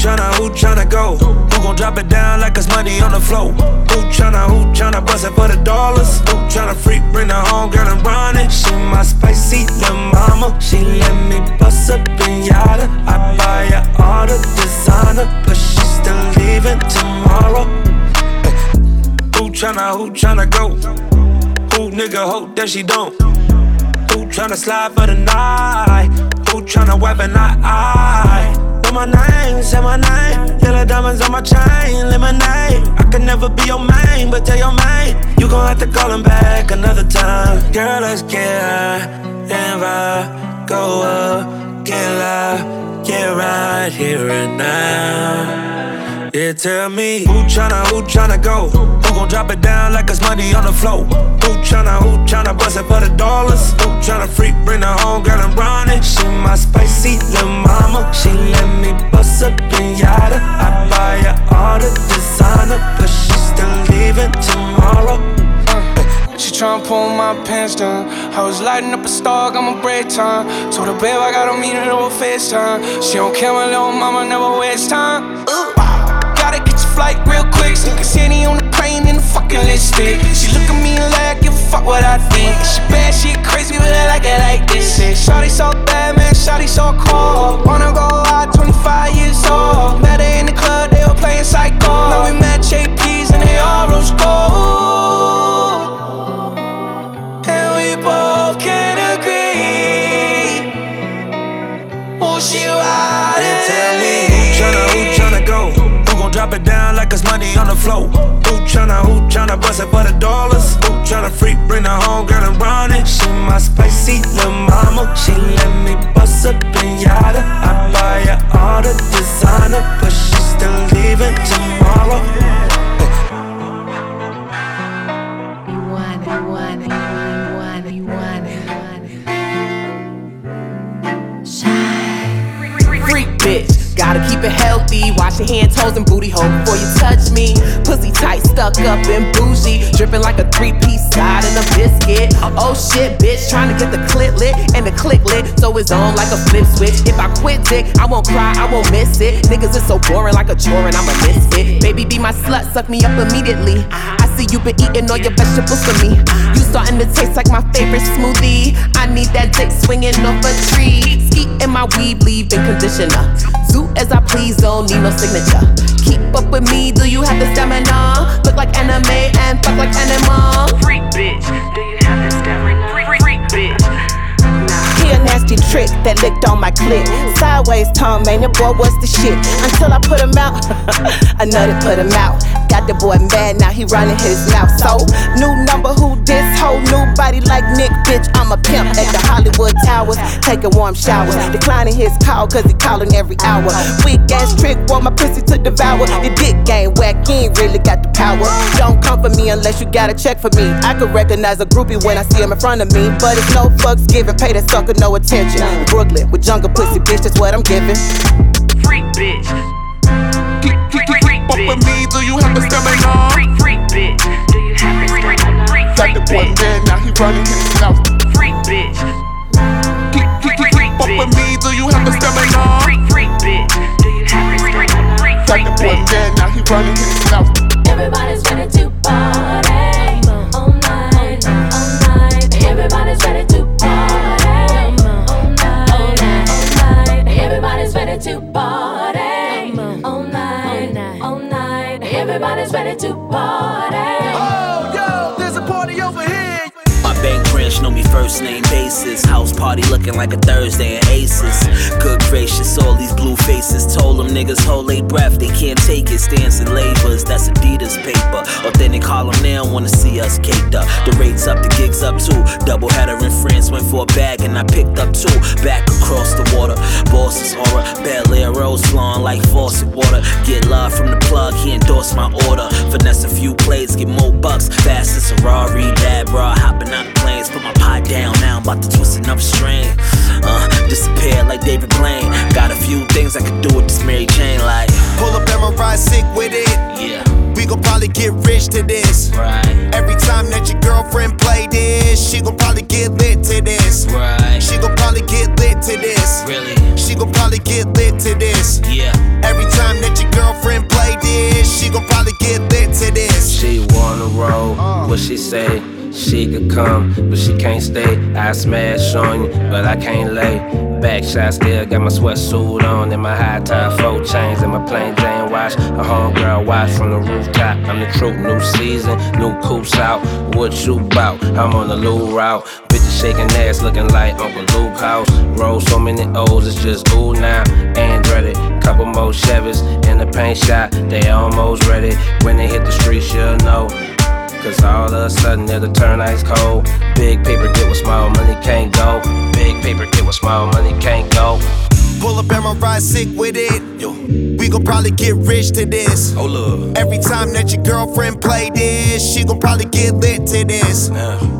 Tryna, who tryna go? Who gon' drop it down like it's money on the floor? Who tryna, who tryna bust it for the dollars? Who tryna freak, bring her home, girl, and run it? She my spicy little mama. She let me bust up in yada. I buy her all the designer, but she still leaving tomorrow. Who tryna, who tryna go? Who nigga hope that she don't? Who tryna slide for the night? Who tryna weapon I? Say my name, say my name. Yellow diamonds on my chain, lemonade. I can never be your main, but tell your main. You gon' have to call him back another time. Girl, let's get high and vibe. Go up, get loud, get right here and now. Yeah, tell me who tryna, who tryna go? Gon' drop it down like it's money on the floor? Who tryna, who tryna bust it for the dollars? Who tryna freak, bring her home, girl, and run it? She my spicy little mama. She let me bust up in yada. I buy her all the designer, but she still leaving tomorrow. She tryna pull my pants down. I was lighting up a star, got my break time. Told her, babe, I gotta a meeting over FaceTime. She don't care, my little mama never waste time. Ooh. Gotta get your flight city on the plane in the fucking lipstick. She look at me like, give a fuck what I think. She bad, she crazy, but I like it like this. Shawty three piece side in a biscuit. Oh shit, bitch. Trying to get the clit lit and the click lit. So it's on like a flip switch. If I quit dick, I won't cry, I won't miss it. Niggas is so boring like a chore and I'm a misfit. Baby, be my slut, suck me up immediately. See you been eating all your vegetables for me. You starting to taste like my favorite smoothie. I need that dick swinging off a tree. Skeet in my weave, leave in conditioner. Zoo as I please, don't need no signature. Keep up with me, do you have the stamina? Look like anime and fuck like animal. Freak bitch, A nasty trick that licked on my clit. Sideways tongue, man, that boy was the shit. Until I put him out, to put him out. Got the boy mad, now he running his mouth. So, new number, who this whole new body like Nick, bitch. I'm a pimp at the Hollywood Towers, taking warm showers. Declining his call, cause he calling every hour. Weak ass trick, want my pussy to devour. Your dick game whack, he ain't really got the power. Don't come for me unless you got a check for me. I could recognize a groupie when I see him in front of me. But it's no fucks given, pay that sucker no attention. Brooklyn with Junglepussy, bitch, that's what I'm giving. Freak bitch. Keep, keep, keep, keep up with me, do you have the stamina? Freak, freak bitch. Do you have the stamina? Freak, freak, the boy dead, now he running his mouth. Freak bitch. Keep, keep, keep, keep up with me, do you have the stamina? Freak, freak bitch. Do you have the stamina? Freak, freak bitch. the boy dead, now he running his mouth. Everybody's ready to party all night, all night. Everybody's ready Everybody's night, all night. Everybody's ready to party. Know me first name basis. House party looking like a Thursday in Aces. Good gracious, all these blue faces. Told them niggas hold their breath, they can't take it. Stands and labors, that's Adidas paper. Authentic Harlem, they don't wanna see us caked up. The rates up, the gigs up too. Double header in France, went for a bag and I picked up two. Back across the water, bosses aura. Belaire rose flowing like faucet water. Get love from the plug, he endorsed my order. Finesse a few plays, get more bucks. Fast as Ferrari, bad bra, put my pie down, now I'm about to twist another string. Uh, disappear like David Blaine. Got a few things I could do with this Mary Jane, like pull up and ride sick with it. Yeah, we gon' probably get rich to this. Right. Every time that your girlfriend play this, she gon' probably get lit to this. Right. She gon' probably get lit to this. Really. She gon' probably get lit to this. Yeah. Every time that your girlfriend play this, she gon' probably get lit to this. She wanna roll. Uh. What she say? She could come, but she can't stay. I smash on you, but I can't lay. Back shot still got my sweatsuit on and my high top four chains and my plain Jane watch. A homegirl watch from the rooftop. I'm the truth, new season, new coops out. What you bout? I'm on the low route. Bitches shaking ass, looking like Uncle Luke house. Roll so many O's, it's just ooh now. And Andretti, couple more Chevys in the paint shop. They almost ready. When they hit the streets, you'll know. Cause all of a sudden it'll turn ice cold. Big paper get with small money can't go. Big paper get with small money can't go. Pull up and my ride sick with it. Yo. We gon' probably get rich to this. Oh, look. Every time that your girlfriend play this, she gon' probably get lit to this.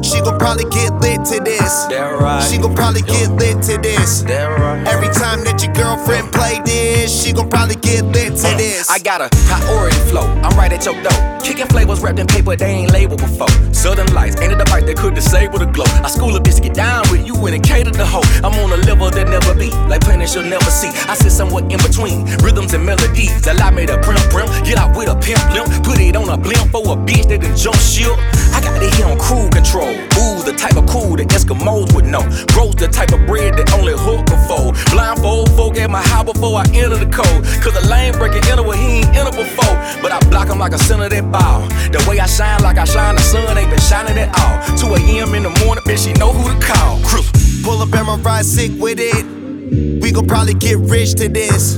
She gon' probably get lit to this. That right. She gon' probably get lit to this. That right. Every time that your girlfriend play this, she gon' probably get lit to uh, this. I got a priority flow. I'm right at your door. Kicking flavors wrapped in paper they ain't labeled before. Southern lights ain't it a bite that could disable the glow. I school a bitch get down with you and it cater the hoe. I'm on a level that never be like planets you'll never see. I sit somewhere in between rhythms and melodies. Allow me to primp primp. Get out with a pimp limp. Put it on a blimp for a bitch that done jump ship. I got it here on cruise control. Ooh, the type of cool that Eskimos would know. Grows the type of bread that only hook can fold. Blindfold folk at my house before I enter the code. Cause the lane breaking enter where he ain't enter before. But I block him like a center that ball. The way I shine like I shine, the sun ain't been shining at all. 2 a.m. in the morning, bitch, she know who to call. Crew. Pull up and my ride sick with it. We gon' probably get rich to this.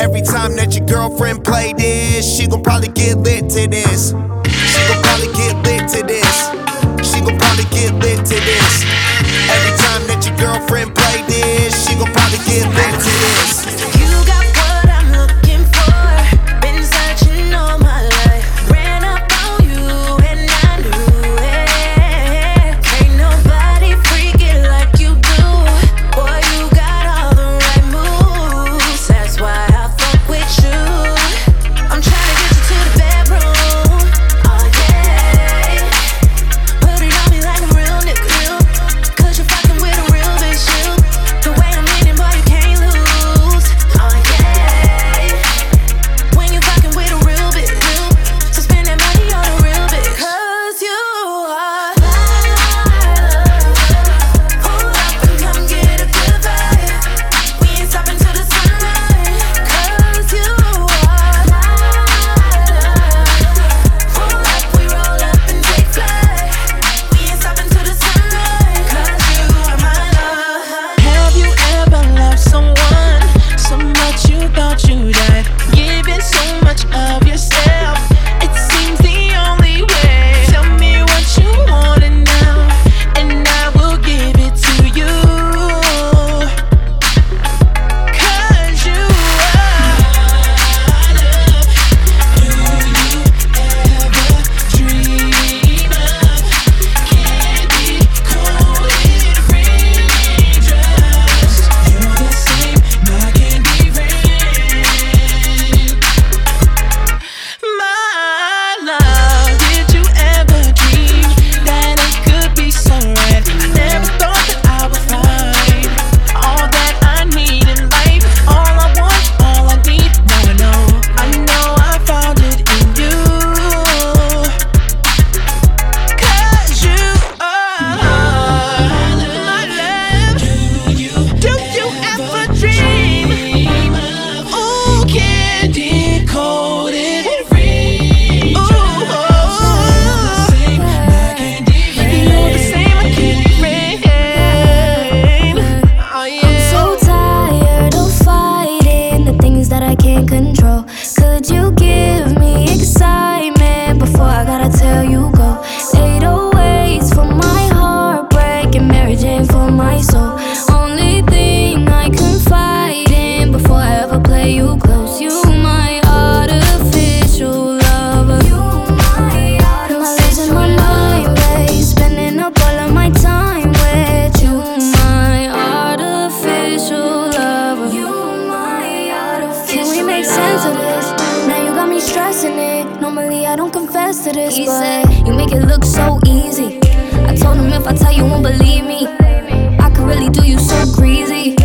Every time that your girlfriend play this, she gon' probably get lit to this. She gon' probably get lit to this. She gon' probably get lit to this. Every time that your girlfriend play this, she gon' probably get lit to this. This, he but you make it look so easy. I told him if I tell you, won't believe me. I could really do you so greasy,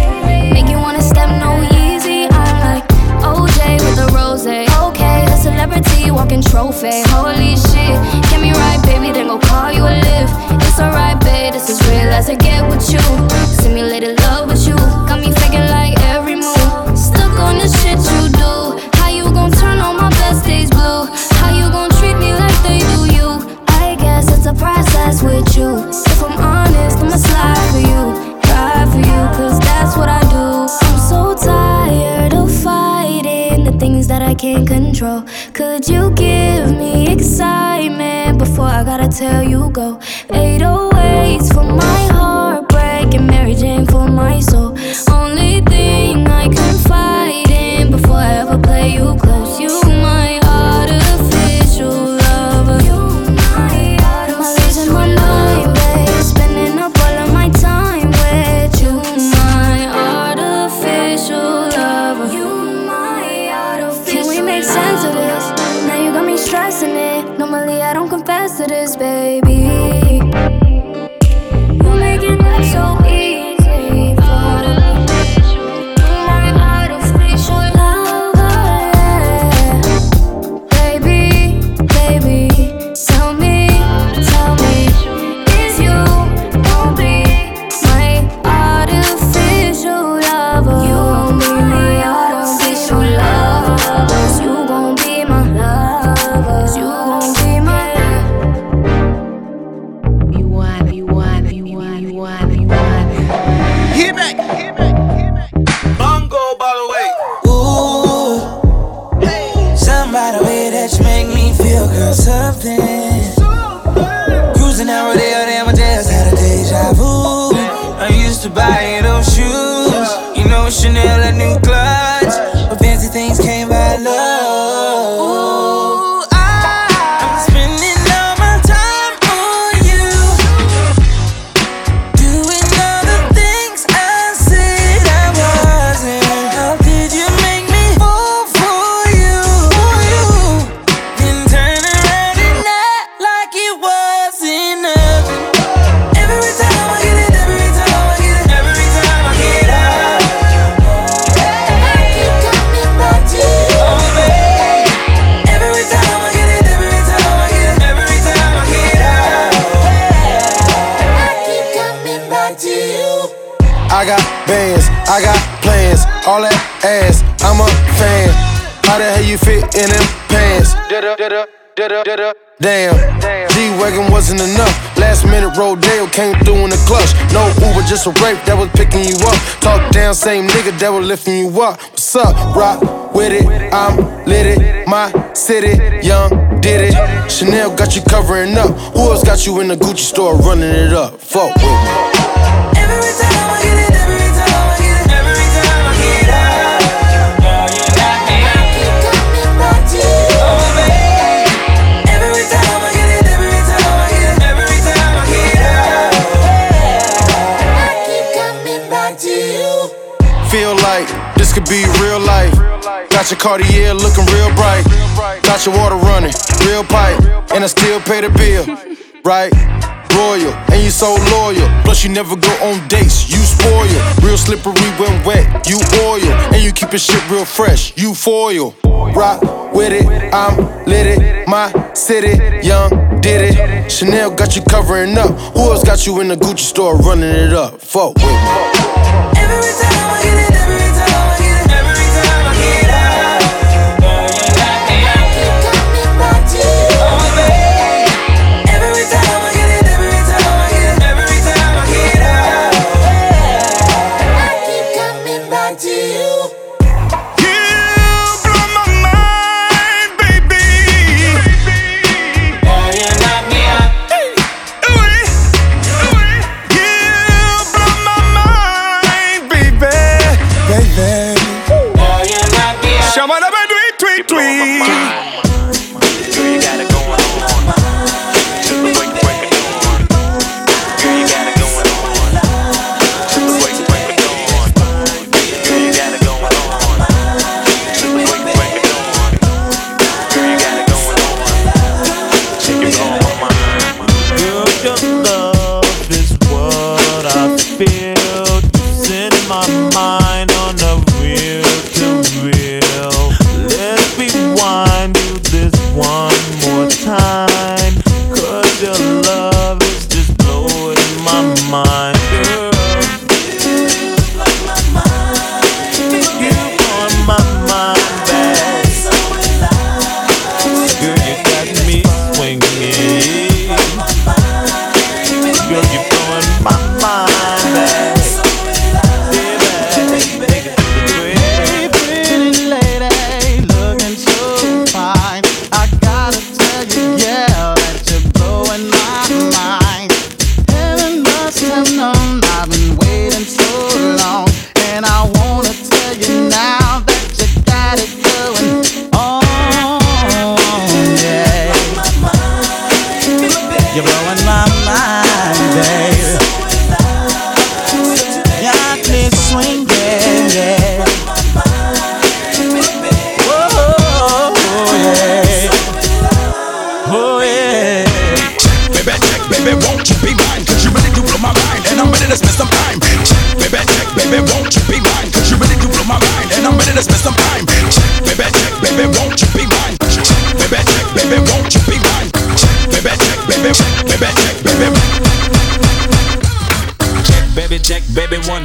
make you wanna step no easy. I'm like OJ with a rose. Okay, a celebrity walking trophy. Holy shit, get me right, baby, then go call you a lift. It's alright, babe, this is real as I get with you. Simulated love with you, got me faking process with you. If I'm honest, I'ma slide for you, ride for you, cause that's what I do. I'm so tired of fighting the things that I can't control. Could you give me excitement before I gotta tell you go? 808s in them pants? Damn, G-Wagon wasn't enough. Last minute Rodeo came through in the clutch. No Uber, just a rape that was picking you up. Talk down, same nigga that was lifting you up. What's up? Rock with it, I'm lit it. My city, young, did it. Chanel got you covering up. Who else got you in the Gucci store running it up? Fuck with me. Could be real life. Got your Cartier looking real bright. Got your water running, real pipe. And I still pay the bill, right? Royal, and you so loyal. Plus, you never go on dates, you spoil. Real slippery when wet, you oil. And you keep your shit real fresh, you foil. Rock with it, I'm lit it. My city, young, did it. Chanel got you covering up. Who else got you in the Gucci store running it up? Fuck with me. Every time I get it,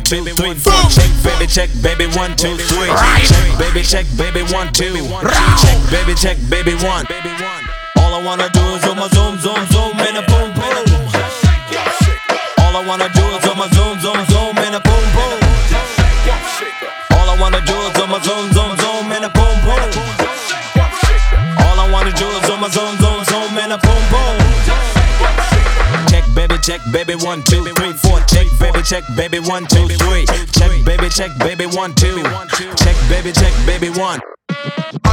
check, baby, one, two. Check, baby, check, baby, one. two. Check, Baby check, baby one. All I wanna do is zoom, zoom, zoom, zoom, and a boom, boom. All I wanna do is zoom, baby, one, two, three, four. Check, baby, check, baby, one, two, three. Check, baby, check, baby, one, two. Check, baby, check, baby, one.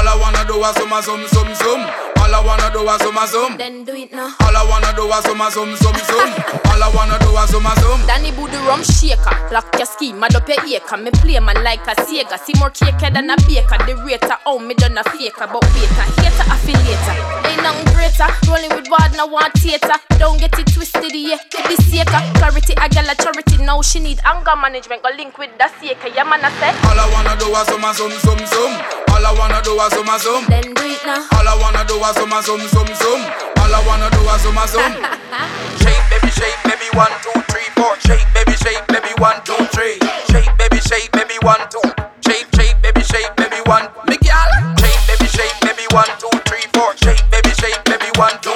All I wanna do is zoom, zoom, zoom, zoom. All I wanna do is zoom, zoom. Then do it now. All I wanna do is zoom, zoom, zoom, zoom. All I wanna do is zoom, zoom. Danny Booty rum shaker, lock your ski, mad up your acre. Me play man like a Sega, see more cake than a baker. The rater, oh me done a faker, but waiter, hater, affiliator. Ain't nothing greater, rolling with wad, no want theater. Don't get it twisted, yeah, be saker. Clarity, I got a charity, now she need anger management. Go link with the saker, yeah man I say. All I wanna do is zoom, zoom, zoom, zoom. All I wanna do is zoom, zoom. Then do it now. All I wanna do is zoom, zoom, zoom, zoom. All I wanna do is zoom, zoom. shake, baby, shake, baby, one, two, three, four. Shake, baby, shake, baby, one, two, three. Shake, baby, shake, baby, one, two. Shake, shake, baby, shake, baby, one. Me. Shake, baby, shake, baby, one, two, three, four. Shake, baby, shake, baby, one, two,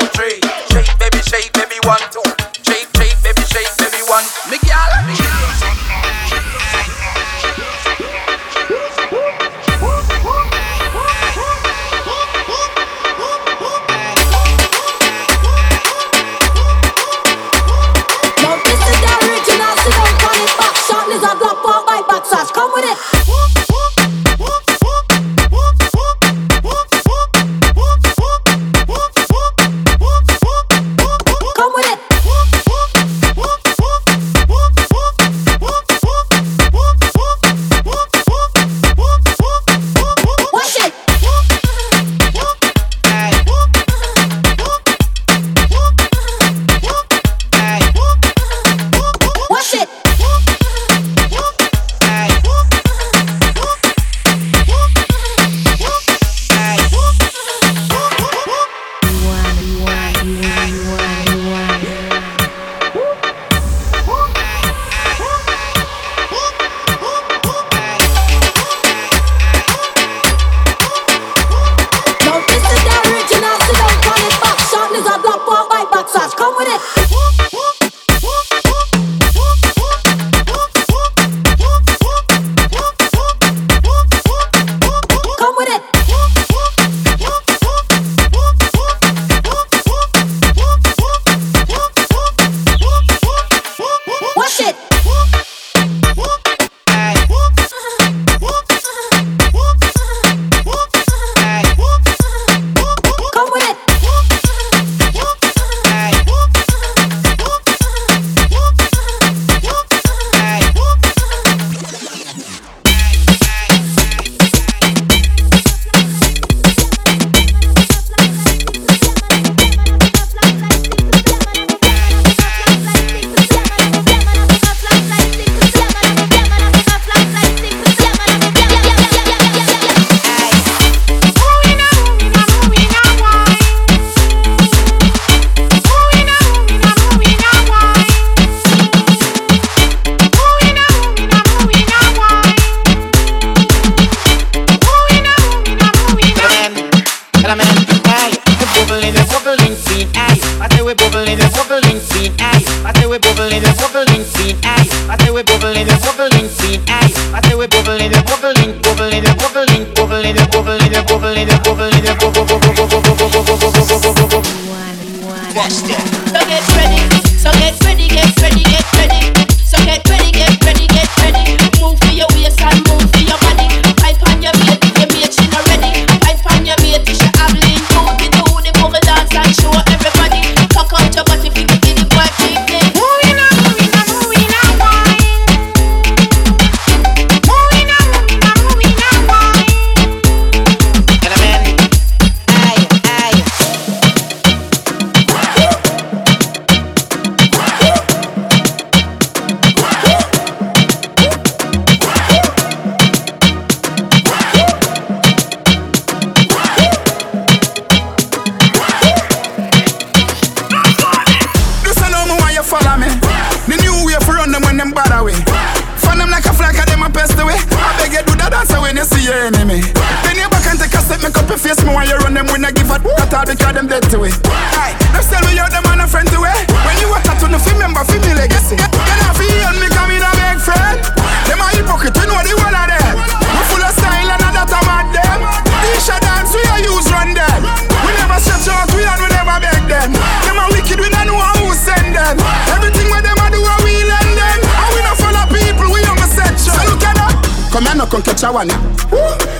no come a one.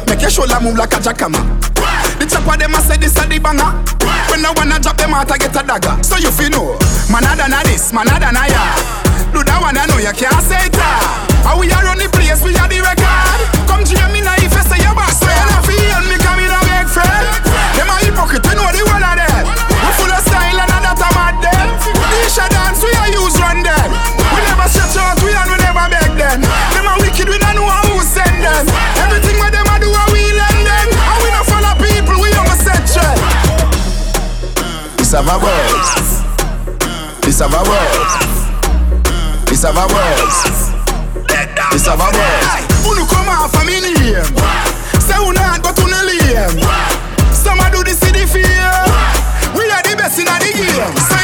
Make your shoulder move like a jackhammer. The chopper them a say this a the banger. When I wanna drop them out, I get a dagger. So you feel know, man other than this, man other than ya. Do that one, I know you can't say it. Ah. How we are on the place, we are the record. Come to me now if you say your boss. So you not feel me coming a big friend. Them a hypocrite, we know the one of them. We full of style and a that a mad them. These a dance, we a use run them. We never stretch out, we and we never beg them. Them a wicked, we don't send them. Everything what them a do, a we learn them. And we no follow people, we have a our words. It's our words. It's our words. It's our words. Unu come out me name. Say una and go to lame. Some a do this city fear. We are the best in the game. So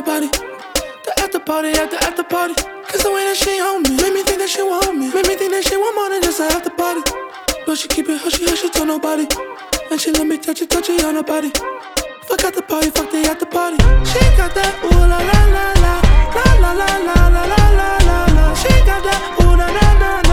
it, touch it on her body. The after party, the after party. Cause the way that she on me made me think that she want me. Made me think that she want more than just a after party. But she keep it hushy hushy tell nobody. And she let me touch it, touch it on her body. Fuck at the party, fuck the after party. She got that ooh la la la la. La la la la la la la la. She got that ooh na na. Na